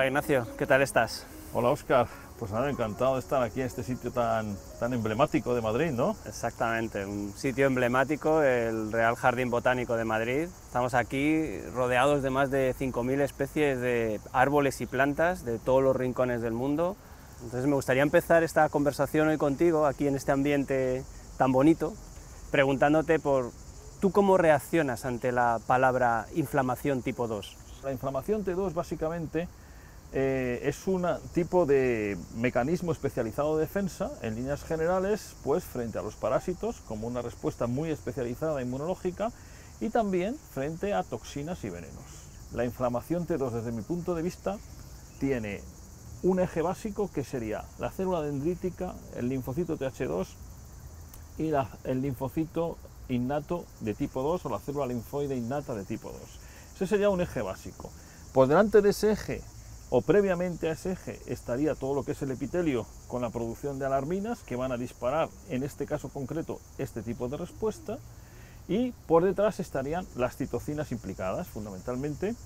Hola Ignacio, ¿qué tal estás? Hola Óscar, pues nada, encantado de estar aquí en este sitio tan, tan emblemático de Madrid, ¿no? Exactamente, un sitio emblemático, el Real Jardín Botánico de Madrid. Estamos aquí rodeados de más de 5.000 especies de árboles y plantas de todos los rincones del mundo. Entonces me gustaría empezar esta conversación hoy contigo, aquí en este ambiente tan bonito, preguntándote por tú cómo reaccionas ante la palabra inflamación tipo 2. La inflamación T2 básicamente eh, es un tipo de mecanismo especializado de defensa, en líneas generales, pues frente a los parásitos, como una respuesta muy especializada inmunológica, y también frente a toxinas y venenos. La inflamación T2, desde mi punto de vista, tiene un eje básico que sería la célula dendrítica, el linfocito TH2 y el linfocito innato de tipo 2 o la célula linfoide innata de tipo 2. Ese sería un eje básico. Por delante de ese eje o previamente a ese eje estaría todo lo que es el epitelio con la producción de alarminas que van a disparar, en este caso concreto, este tipo de respuesta. Y por detrás estarían las citocinas implicadas, fundamentalmente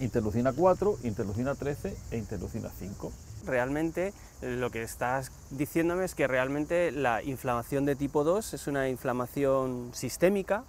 interleucina 4, interleucina 13 e interleucina 5. Realmente lo que estás diciéndome es que realmente la inflamación de tipo 2 es una inflamación sistémica,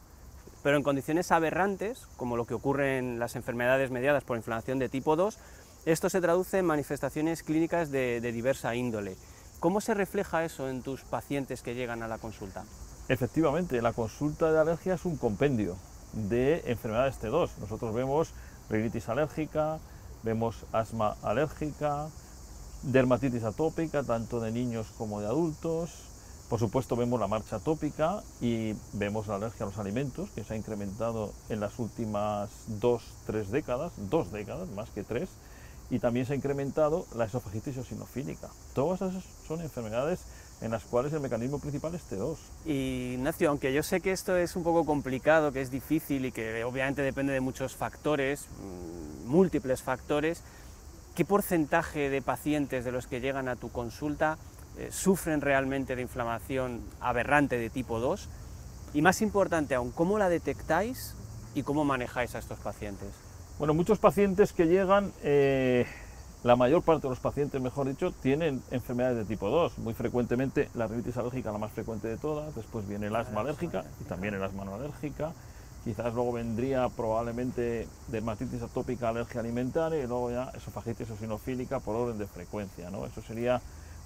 pero en condiciones aberrantes, como lo que ocurre en las enfermedades mediadas por inflamación de tipo 2, esto se traduce en manifestaciones clínicas de, diversa índole. ¿Cómo se refleja eso en tus pacientes que llegan a la consulta? Efectivamente, la consulta de alergia es un compendio de enfermedades T2. Nosotros vemos rinitis alérgica, vemos asma alérgica, dermatitis atópica, tanto de niños como de adultos. Por supuesto vemos la marcha atópica y vemos la alergia a los alimentos, que se ha incrementado en las últimas dos, tres décadas, dos décadas, más que tres, y también se ha incrementado la esofagitis eosinofílica. Todas esas son enfermedades en las cuales el mecanismo principal es T2. Y Ignacio, aunque yo sé que esto es un poco complicado, que es difícil y que obviamente depende de muchos factores, mm, múltiples factores, ¿qué porcentaje de pacientes de los que llegan a tu consulta eh, sufren realmente de inflamación aberrante de tipo 2? Y más importante aún, ¿cómo la detectáis y cómo manejáis a estos pacientes? Bueno, muchos pacientes que llegan, eh, la mayor parte de los pacientes, mejor dicho, tienen enfermedades de tipo 2. Muy frecuentemente la rinitis alérgica, la más frecuente de todas, después viene el asma alérgica y también el asma no alérgica. Quizás luego vendría probablemente dermatitis atópica, alergia alimentaria y luego ya esofagitis eosinofílica por orden de frecuencia. ¿no? Eso sería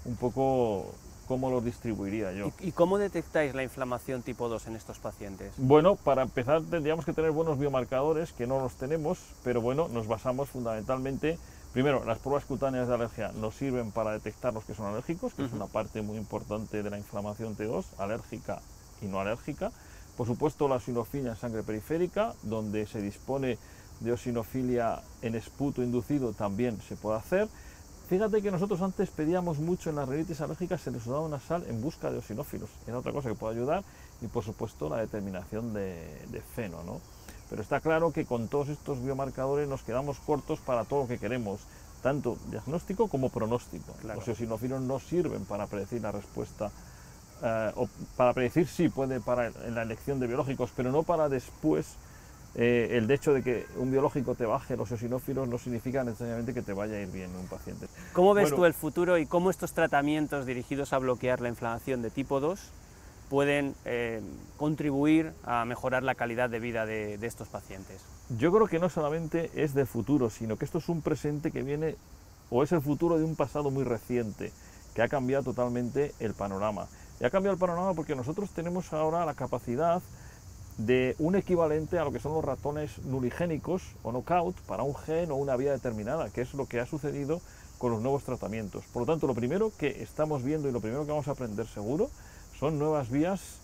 un poco cómo lo distribuiría yo. ¿Y, cómo detectáis la inflamación tipo 2 en estos pacientes? Bueno, para empezar tendríamos que tener buenos biomarcadores, que no los tenemos, pero bueno, nos basamos fundamentalmente, primero, las pruebas cutáneas de alergia nos sirven para detectar los que son alérgicos, que es una parte muy importante de la inflamación T2, alérgica y no alérgica. Por supuesto, la osinofilia en sangre periférica, donde se dispone de osinofilia en esputo inducido, también se puede hacer. Fíjate que nosotros antes pedíamos mucho en las rinitis alérgicas, se les daba una sal en busca de osinófilos, era otra cosa que puede ayudar, y por supuesto la determinación de, feno, ¿no? Pero está claro que con todos estos biomarcadores nos quedamos cortos para todo lo que queremos, tanto diagnóstico como pronóstico. Los eosinofilos no sirven para predecir la respuesta, eh, o para predecir sí puede para en la elección de biológicos, pero no para después eh, el hecho de que un biológico te baje los eosinófilos no significa necesariamente que te vaya a ir bien un paciente. ¿Cómo ves tú el futuro y cómo estos tratamientos dirigidos a bloquear la inflamación de tipo 2 pueden eh, contribuir a mejorar la calidad de vida de, de estos pacientes? Yo creo que no solamente es del futuro, sino que esto es un presente que viene o es el futuro de un pasado muy reciente, que ha cambiado totalmente el panorama. Y ha cambiado el panorama porque nosotros tenemos ahora la capacidad de un equivalente a lo que son los ratones nuligénicos o knockout para un gen o una vía determinada, que es lo que ha sucedido con los nuevos tratamientos. Por lo tanto, lo primero que estamos viendo y lo primero que vamos a aprender seguro son nuevas vías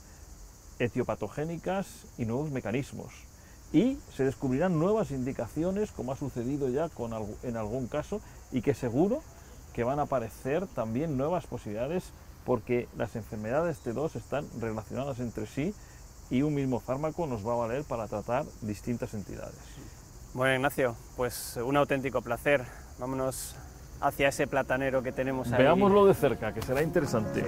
etiopatogénicas y nuevos mecanismos. Y se descubrirán nuevas indicaciones, como ha sucedido ya con, en algún caso, y que seguro que van a aparecer también nuevas posibilidades porque las enfermedades T2 están relacionadas entre sí y un mismo fármaco nos va a valer para tratar distintas entidades. Bueno, Ignacio, pues un auténtico placer. Vámonos hacia ese platanero que tenemos ahí. Veámoslo de cerca, que será interesante.